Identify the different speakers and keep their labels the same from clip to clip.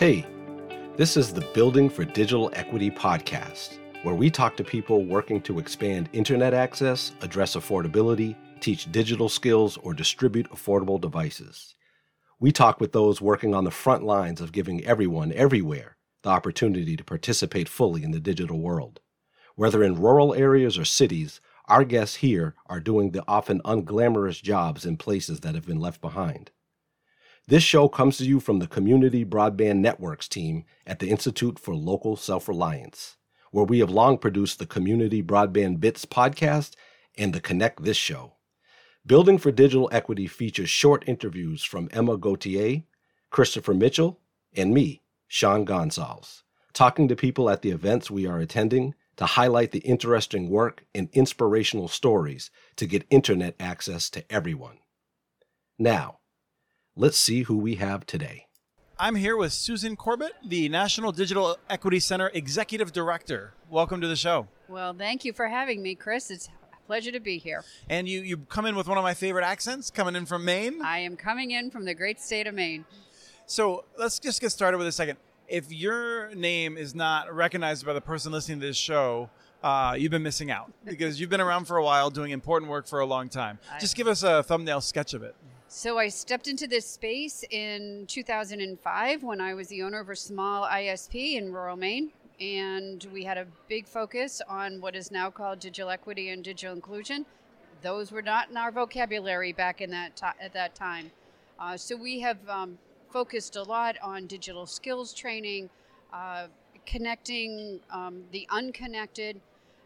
Speaker 1: Hey, this is the Building for Digital Equity podcast, where we talk to people working to expand internet access, address affordability, teach digital skills, or distribute affordable devices. We talk with those working on the front lines of giving everyone, everywhere, the opportunity to participate fully in the digital world. Whether in rural areas or cities, our guests here are doing the often unglamorous jobs in places that have been left behind. This show comes to you from the Community Broadband Networks team at the Institute for Local Self Reliance, where we have long produced the Community Broadband Bits podcast and the Connect This show. Building for Digital Equity features short interviews from Emma Gauthier, Christopher Mitchell, and me, Sean Gonsalves, talking to people at the events we are attending to highlight the interesting work and inspirational stories to get internet access to everyone. Now, Let's see who we have today.
Speaker 2: I'm here with Susan Corbett, the National Digital Equity Center Executive Director. Welcome to the show.
Speaker 3: Well, thank you for having me, Chris. It's a pleasure to be here.
Speaker 2: And you, you come in with one of my favorite accents, coming in from Maine.
Speaker 3: I am coming in from the great state of Maine.
Speaker 2: So let's just get started with a second. If your name is not recognized by the person listening to this show, uh, you've been missing out because you've been around for a while doing important work for a long time. Just give us a thumbnail sketch of it.
Speaker 3: So I stepped into this space in 2005 when I was the owner of a small ISP in rural Maine. And we had a big focus on what is now called digital equity and digital inclusion. Those were not in our vocabulary back in that to- at that time. Uh, so we have um, focused a lot on digital skills training, uh, connecting um, the unconnected.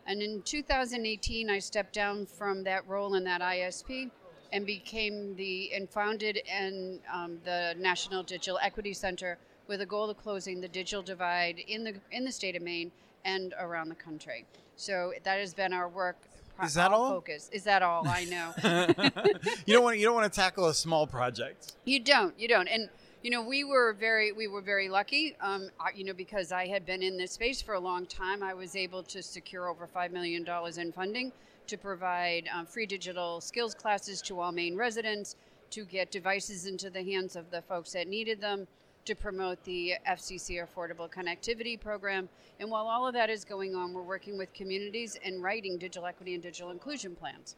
Speaker 3: And in 2018, I stepped down from that role in that ISP and became the and founded and um, the National Digital Equity Center with a goal of closing the digital divide in the in the state of Maine and around the country. So that has been our work.
Speaker 2: Is that all?
Speaker 3: Focus. Is that all? I know.
Speaker 2: you don't want you don't want to tackle a small project.
Speaker 3: You don't. You don't. And you know, we were very we were very lucky. Um, you know, because I had been in this space for a long time, I was able to secure over five million dollars in funding to provide um, free digital skills classes to all Maine residents, to get devices into the hands of the folks that needed them, to promote the FCC Affordable Connectivity Program. And while all of that is going on, we're working with communities and writing digital equity and digital inclusion plans.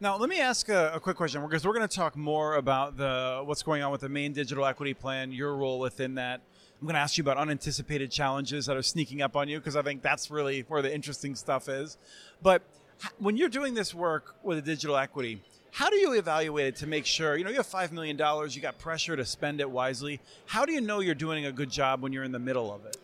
Speaker 2: Now, let me ask a, a quick question because we're going to talk more about the what's going on with the Maine digital equity plan, your role within that. I'm going to ask you about unanticipated challenges that are sneaking up on you because I think that's really where the interesting stuff is. But when you're doing this work with a digital equity, how do you evaluate it to make sure you know you have five million dollars you got pressure to spend it wisely how do you know you're doing a good job when you're in the middle of it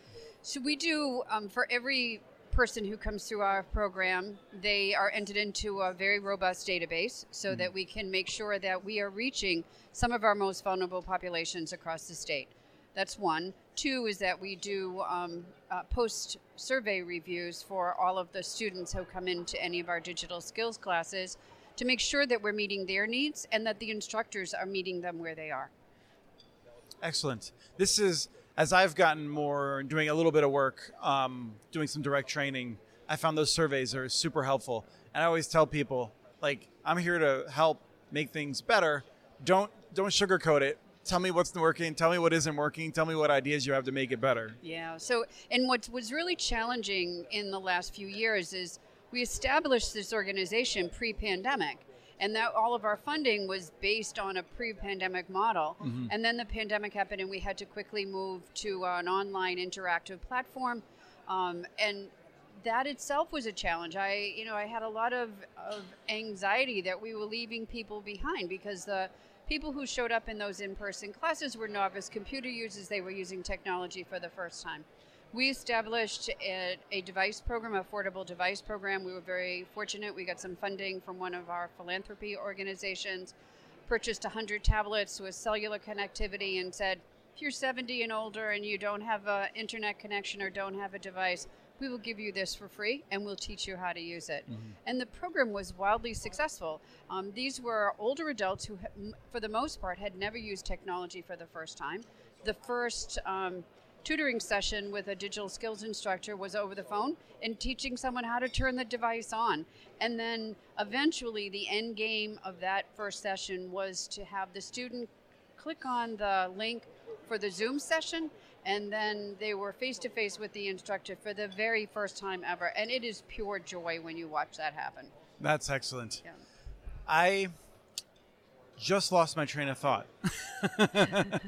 Speaker 3: so we do um, for every person who comes through our program they are entered into a very robust database so mm-hmm. that we can make sure that we are reaching some of our most vulnerable populations across the state that's one. Two is that we do um, uh, post survey reviews for all of the students who come into any of our digital skills classes to make sure that we're meeting their needs and that the instructors are meeting them where they are.
Speaker 2: Excellent. This is, as I've gotten more, doing a little bit of work, um, doing some direct training, I found those surveys are super helpful. And I always tell people, like, I'm here to help make things better. Don't don't sugarcoat it tell me what's working, tell me what isn't working, tell me what ideas you have to make it better.
Speaker 3: Yeah. So, and what was really challenging in the last few years is we established this organization pre-pandemic and that all of our funding was based on a pre-pandemic model mm-hmm. and then the pandemic happened and we had to quickly move to an online interactive platform um, and that itself was a challenge i you know i had a lot of, of anxiety that we were leaving people behind because the people who showed up in those in-person classes were novice computer users. They were using technology for the first time. We established a, a, device program, affordable device program. We were very fortunate. We got some funding from one of our philanthropy organizations, purchased 100 tablets with cellular connectivity, and said, if you're 70 and older and you don't have an internet connection or don't have a device, we will give you this for free and we'll teach you how to use it. Mm-hmm. And the program was wildly successful. Um, these were older adults who, for the most part, had never used technology for the first time. The first um, tutoring session with a digital skills instructor was over the phone and teaching someone how to turn the device on. And then eventually, the end game of that first session was to have the student click on the link for the Zoom session and then they were face to face with the instructor for the very first time ever, and it is pure joy when you watch that happen.
Speaker 2: That's excellent.
Speaker 3: Yeah.
Speaker 2: I just lost my train of thought.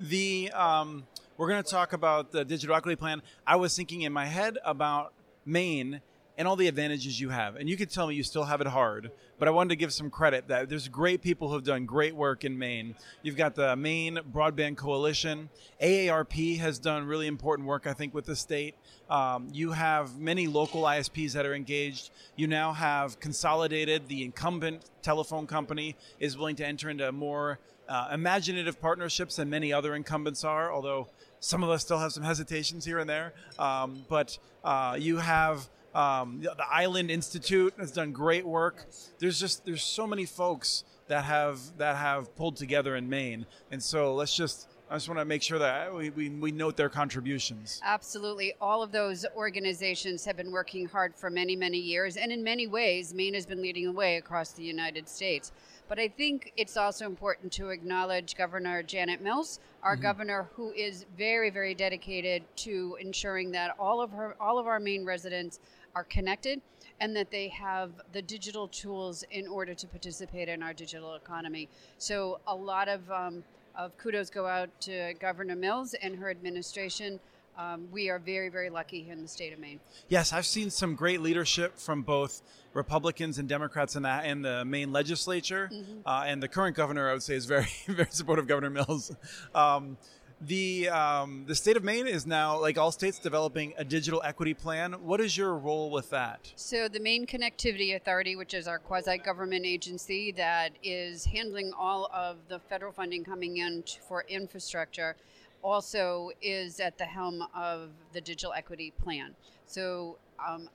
Speaker 2: the um, we're going to talk about the digital equity plan. I was thinking in my head about Maine and all the advantages you have. And you could tell me you still have it hard, but I wanted to give some credit that there's great people who have done great work in Maine. You've got the Maine Broadband Coalition. AARP has done really important work, I think, with the state. Um, you have many local ISPs that are engaged. You now have consolidated. The incumbent telephone company is willing to enter into more uh, imaginative partnerships than many other incumbents are, although some of us still have some hesitations here and there. Um, but uh, you have um, the, Island Institute has done great work. There's just there's so many folks that have that have pulled together in Maine, and so let's just I just want to make sure that we, we, we note their contributions.
Speaker 3: Absolutely. All of those organizations have been working hard for many, many years. And in many ways, Maine has been leading the way across the United States. But I think it's also important to acknowledge Governor Janet Mills, our mm-hmm. governor, who is very, very dedicated to ensuring that all of her, all of our Maine residents are connected and that they have the digital tools in order to participate in our digital economy. So a lot of, um, of kudos go out to Governor Mills and her administration. Um, we are very, very lucky here in the state of Maine.
Speaker 2: Yes, I've seen some great leadership from both Republicans and Democrats in that in the Maine legislature, mm-hmm. uh, and the current governor, I would say, is very, very supportive. Governor Mills. Um, the um, the state of Maine is now, like all states, developing a digital equity plan. What is your role with that?
Speaker 3: So the Maine Connectivity Authority, which is our quasi-government agency that is handling all of the federal funding coming in for infrastructure, also is at the helm of the digital equity plan. So um,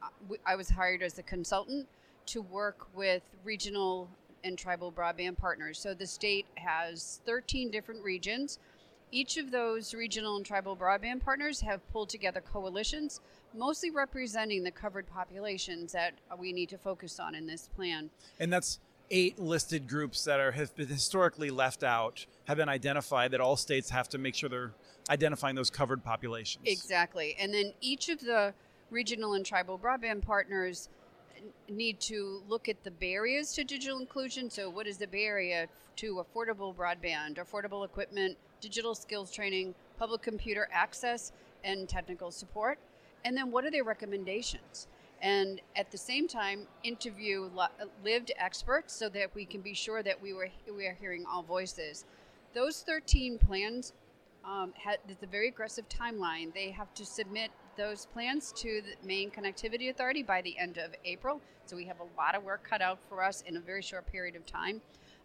Speaker 3: I was hired as a consultant to work with regional and tribal broadband partners. So the state has 13 different regions each of those regional and tribal broadband partners have pulled together coalitions, mostly representing the covered populations that we need to focus on in this plan.
Speaker 2: And that's eight listed groups that are have been historically left out have been identified that all states have to make sure they're identifying those covered populations.
Speaker 3: Exactly. And then each of the regional and tribal broadband partners need to look at the barriers to digital inclusion. So, what is the barrier to affordable broadband, affordable equipment, digital skills training, public computer access, and technical support? And then what are their recommendations? And at the same time, interview lived experts so that we can be sure that we were we are hearing all voices. Those 13 plans um, had it's a very aggressive timeline. They have to submit those plans to the Maine Connectivity Authority by the end of April. So we have a lot of work cut out for us in a very short period of time.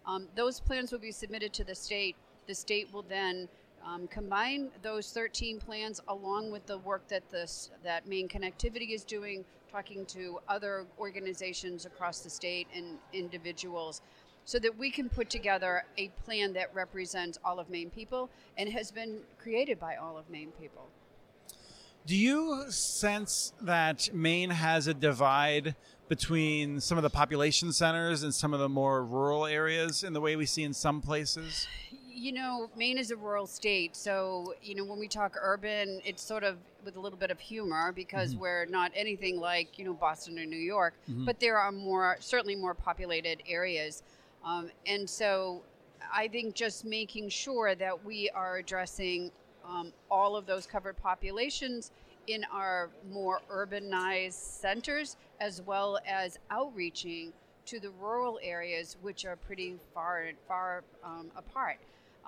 Speaker 3: Um, those plans will be submitted to the state the state will then um, combine those 13 plans along with the work that this that Maine Connectivity is doing, talking to other organizations across the state and individuals, so that we can put together a plan that represents all of Maine people and has been created by all of Maine people.
Speaker 2: Do you sense that Maine has a divide between some of the population centers and some of the more rural areas in the way we see in some places?
Speaker 3: you know, Maine is a rural state, so you know when we talk urban, it's sort of with a little bit of humor because mm-hmm. we're not anything like you know Boston or New York, mm-hmm. but there are more certainly more populated areas, um, and so I think just making sure that we are addressing um, all of those covered populations in our more urbanized centers as well as outreaching to the rural areas which are pretty far far um, apart.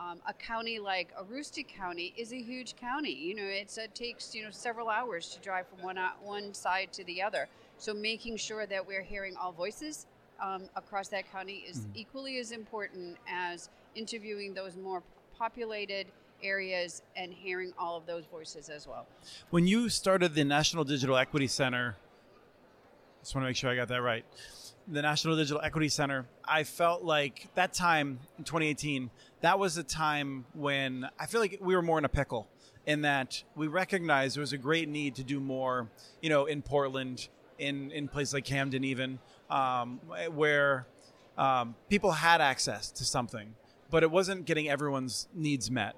Speaker 3: Um, a county like Aroostook County is a huge county. You know, it takes you know several hours to drive from one uh, one side to the other. So making sure that we're hearing all voices um, across that county is mm-hmm. equally as important as interviewing those more populated areas and hearing all of those voices as well.
Speaker 2: When you started the National Digital Equity Center, just want to make sure I got that right. The National Digital Equity Center, I felt like that time in 2018 that was a time when I feel like we were more in a pickle in that we recognized there was a great need to do more, you know, in Portland, in, in places like Camden, even, um, where um, people had access to something, but it wasn't getting everyone's needs met.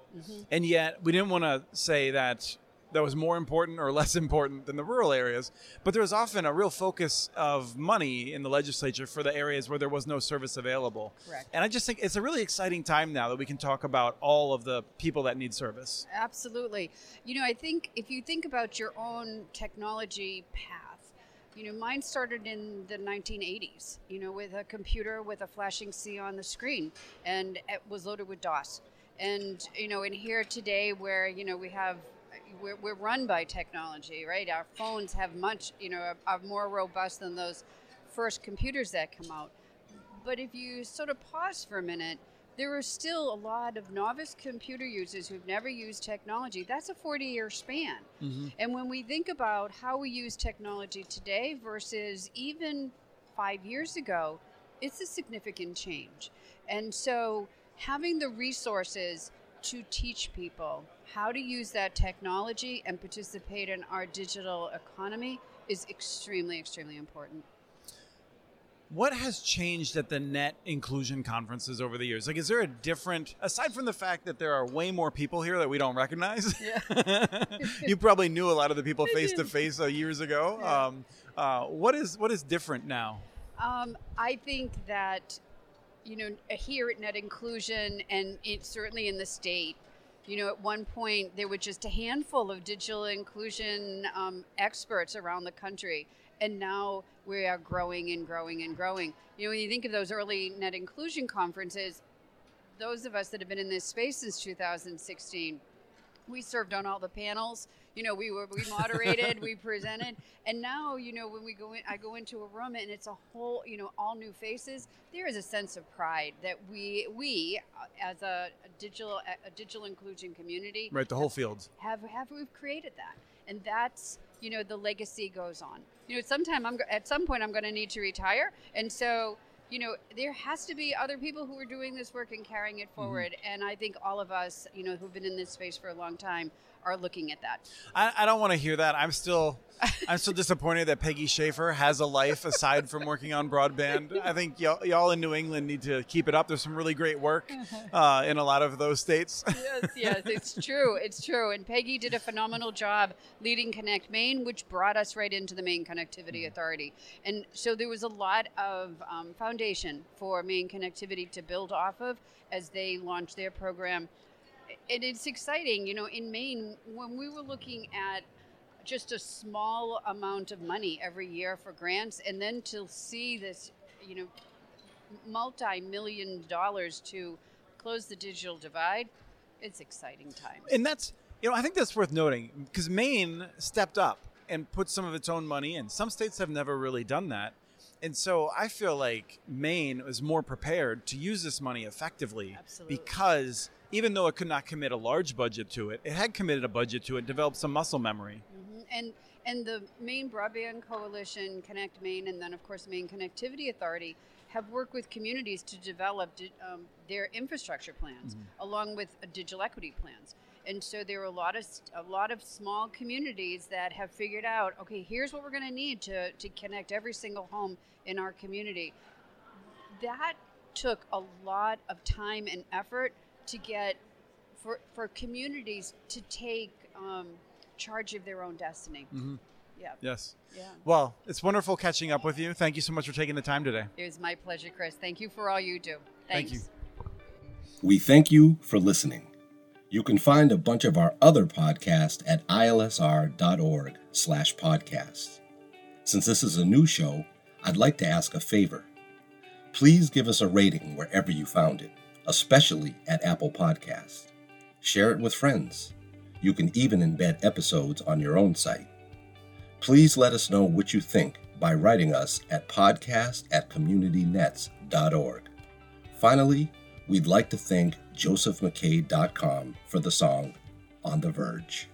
Speaker 2: And yet, we didn't want to say that that was more important or less important than the rural areas. But there was often a real focus of money in the legislature for the areas where there was no service available.
Speaker 3: Correct.
Speaker 2: And I just think it's a really exciting time now that we can talk about all of the people that need service.
Speaker 3: Absolutely. You know, I think if you think about your own technology path, you know, mine started in the 1980s, you know, with a computer with a flashing C on the screen, and it was loaded with DOS. And, you know, in here today, where, you know, we have, we're, we're run by technology, right? Our phones have much, you know, are, are more robust than those first computers that come out. But if you sort of pause for a minute, there are still a lot of novice computer users who've never used technology. That's a 40 year span. Mm-hmm. And when we think about how we use technology today versus even five years ago, it's a significant change. And so having the resources to teach people how to use that technology and participate in our digital economy is extremely, extremely important.
Speaker 2: What has changed at the net inclusion conferences over the years? Like, is there a different, aside from the fact that there are way more people here that we don't recognize? you probably knew a lot of the people face to face years ago.
Speaker 3: Yeah.
Speaker 2: Um, uh, what is what is different now?
Speaker 3: Um, I think that, you know, here at Net Inclusion, and it's certainly in the state, you know, at one point there were just a handful of digital inclusion um, experts around the country, and now we are growing and growing and growing. You know, when you think of those early Net Inclusion conferences, those of us that have been in this space since 2016, we served on all the panels. You know, we were we moderated, we presented, and now you know when we go in, I go into a room and it's a whole you know all new faces. There is a sense of pride that we we uh, as a, a digital a digital inclusion community
Speaker 2: Right, the whole field.
Speaker 3: have have we've created that, and that's you know the legacy goes on. You know, at some time I'm at some point I'm going to need to retire, and so you know there has to be other people who are doing this work and carrying it mm-hmm. forward. And I think all of us, you know, who've been in this space for a long time, are looking at that.
Speaker 2: I, I don't want to hear that. I'm still, I'm still disappointed that Peggy Schaffer has a life aside from working on broadband. I think y'all, y'all in New England need to keep it up. There's some really great work uh, in a lot of those states.
Speaker 3: yes, yes, it's true. It's true. And Peggy did a phenomenal job leading Connect Maine, which brought us right into the Maine Connectivity Authority. And so there was a lot of um, foundation for Maine Connectivity to build off of as they launched their program. And it's exciting, you know, in Maine, when we were looking at just a small amount of money every year for grants, and then to see this, you know, multi-million dollars to close the digital divide, it's exciting times.
Speaker 2: and that's you know I think that's worth noting because Maine stepped up and put some of its own money in. Some states have never really done that, and so I feel like Maine was more prepared to use this money effectively
Speaker 3: Absolutely.
Speaker 2: because even though it could not commit a large budget to it, it had committed a budget to it, developed some muscle memory.
Speaker 3: And and the Maine Broadband Coalition, Connect Maine, and then of course Maine Connectivity Authority have worked with communities to develop di- um, their infrastructure plans along with uh, digital equity plans. And so there are a lot of st- a lot of small communities that have figured out, okay, here's what we're going to need to to connect every single home in our community. That took a lot of time and effort to get for for communities to take um, charge of their own destiny. Mm-hmm. Yeah,
Speaker 2: Yes.
Speaker 3: yeah.
Speaker 2: Well, it's wonderful catching up with you. Thank you so much for taking the time today.
Speaker 3: It was my pleasure, Chris. Thank you for all you do.
Speaker 2: Thank you.
Speaker 1: We thank you for listening. You can find a bunch of our other podcasts at ilsr.org slash podcast. Since this is a new show, I'd like to ask a favor. Please give us a rating wherever you found it, especially at Apple Podcasts. Share it with friends. You can even embed episodes on your own site. Please let us know what you think by writing us at podcast at communitynets.org. Finally, we'd like to thank josephmcdade.com for the song On the Verge.